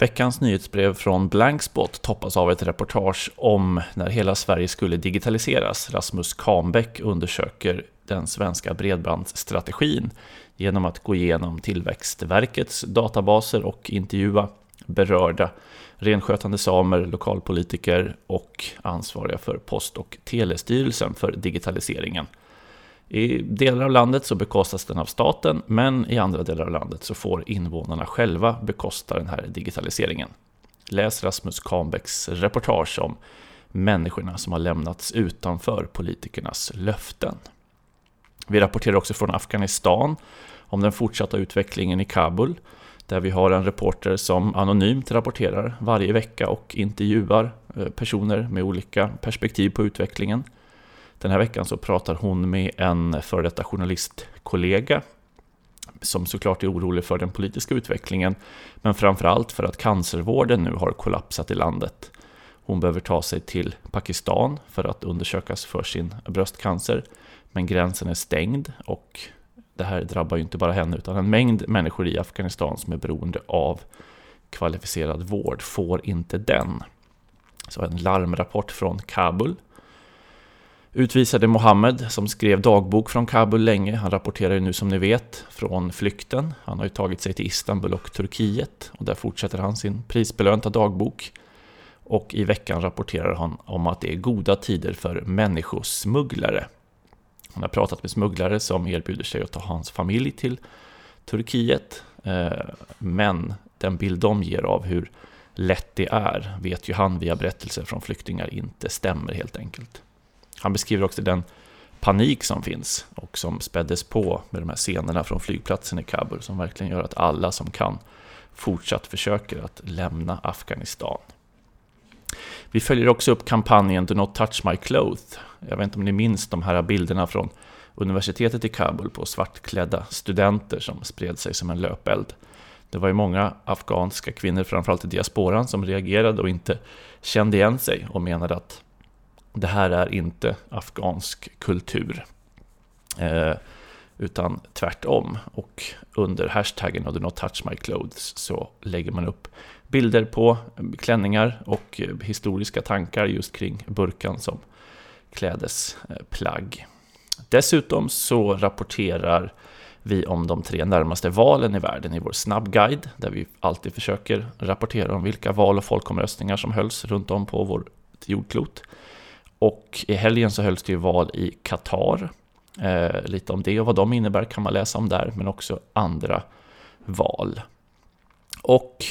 Veckans nyhetsbrev från Blankspot toppas av ett reportage om när hela Sverige skulle digitaliseras. Rasmus Kahnbäck undersöker den svenska bredbandsstrategin genom att gå igenom Tillväxtverkets databaser och intervjua berörda renskötande samer, lokalpolitiker och ansvariga för Post och telestyrelsen för digitaliseringen. I delar av landet så bekostas den av staten, men i andra delar av landet så får invånarna själva bekosta den här digitaliseringen. Läs Rasmus Kahnbäcks reportage om människorna som har lämnats utanför politikernas löften. Vi rapporterar också från Afghanistan om den fortsatta utvecklingen i Kabul, där vi har en reporter som anonymt rapporterar varje vecka och intervjuar eh, personer med olika perspektiv på utvecklingen. Den här veckan så pratar hon med en före detta journalistkollega som såklart är orolig för den politiska utvecklingen, men framförallt för att cancervården nu har kollapsat i landet. Hon behöver ta sig till Pakistan för att undersökas för sin bröstcancer, men gränsen är stängd och det här drabbar ju inte bara henne utan en mängd människor i Afghanistan som är beroende av kvalificerad vård får inte den. Så en larmrapport från Kabul Utvisade Mohammed som skrev dagbok från Kabul länge. Han rapporterar ju nu som ni vet från flykten. Han har ju tagit sig till Istanbul och Turkiet och där fortsätter han sin prisbelönta dagbok. Och i veckan rapporterar han om att det är goda tider för människosmugglare. Han har pratat med smugglare som erbjuder sig att ta hans familj till Turkiet. Eh, men den bild de ger av hur lätt det är vet ju han via berättelser från flyktingar inte stämmer helt enkelt. Han beskriver också den panik som finns och som späddes på med de här scenerna från flygplatsen i Kabul som verkligen gör att alla som kan fortsatt försöker att lämna Afghanistan. Vi följer också upp kampanjen Do Not Touch My Clothes. Jag vet inte om ni minns de här bilderna från universitetet i Kabul på svartklädda studenter som spred sig som en löpeld. Det var ju många afghanska kvinnor, framförallt i diasporan, som reagerade och inte kände igen sig och menade att det här är inte afghansk kultur. Eh, utan tvärtom. Och under hashtaggen Do Not Touch My Clothes så lägger man upp bilder på eh, klänningar och eh, historiska tankar just kring burkan som klädesplagg. Dessutom så rapporterar vi om de tre närmaste valen i världen i vår snabbguide, där vi alltid försöker rapportera om vilka val och folkomröstningar som hölls runt om på vårt jordklot. Och i helgen så hölls det ju val i Qatar. Eh, lite om det och vad de innebär kan man läsa om där, men också andra val. Och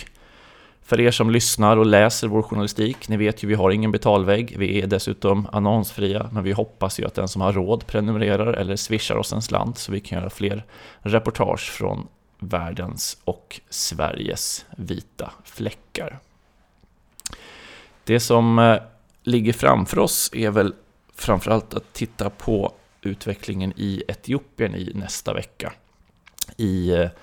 för er som lyssnar och läser vår journalistik, ni vet ju vi har ingen betalvägg, vi är dessutom annonsfria, men vi hoppas ju att den som har råd prenumererar eller swishar oss en slant så vi kan göra fler reportage från världens och Sveriges vita fläckar. Det som eh, ligger framför oss är väl framförallt att titta på utvecklingen i Etiopien i nästa vecka. I torsdags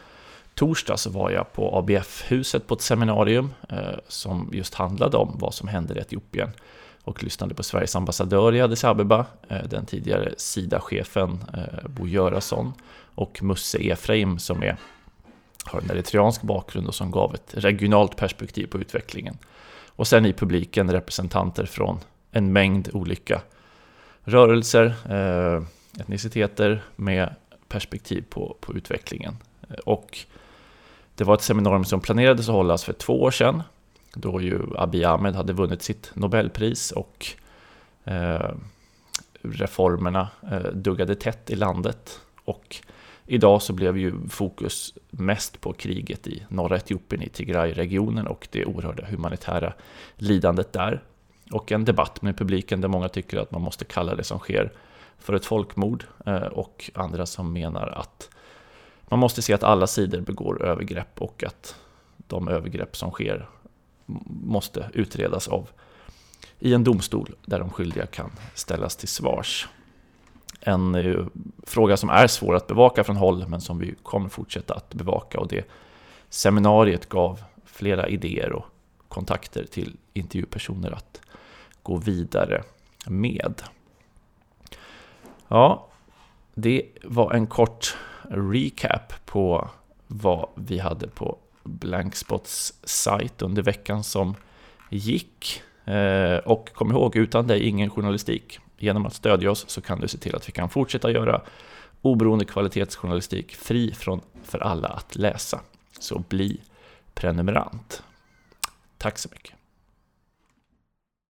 torsdag så var jag på ABF-huset på ett seminarium eh, som just handlade om vad som händer i Etiopien och lyssnade på Sveriges ambassadör i Addis Abeba, eh, den tidigare Sida-chefen Bo Göransson och Musse Efraim som är, har en eritreansk bakgrund och som gav ett regionalt perspektiv på utvecklingen. Och sen i publiken representanter från en mängd olika rörelser, eh, etniciteter med perspektiv på, på utvecklingen. Eh, och det var ett seminarium som planerades att hållas för två år sedan, då ju Abiy Ahmed hade vunnit sitt Nobelpris och eh, reformerna eh, duggade tätt i landet. Och Idag så blev ju fokus mest på kriget i norra Etiopien, i Tigray-regionen och det oerhörda humanitära lidandet där. Och en debatt med publiken där många tycker att man måste kalla det som sker för ett folkmord eh, och andra som menar att man måste se att alla sidor begår övergrepp och att de övergrepp som sker måste utredas av i en domstol där de skyldiga kan ställas till svars en eh, fråga som är svår att bevaka från håll men som vi kommer fortsätta att bevaka och det seminariet gav flera idéer och kontakter till intervjupersoner att gå vidare med. Ja, det var en kort recap på vad vi hade på Blankspots sajt under veckan som gick. Eh, och kom ihåg, utan dig ingen journalistik. Genom att stödja oss så kan du se till att vi kan fortsätta göra oberoende kvalitetsjournalistik fri från för alla att läsa. Så bli prenumerant. Tack så mycket.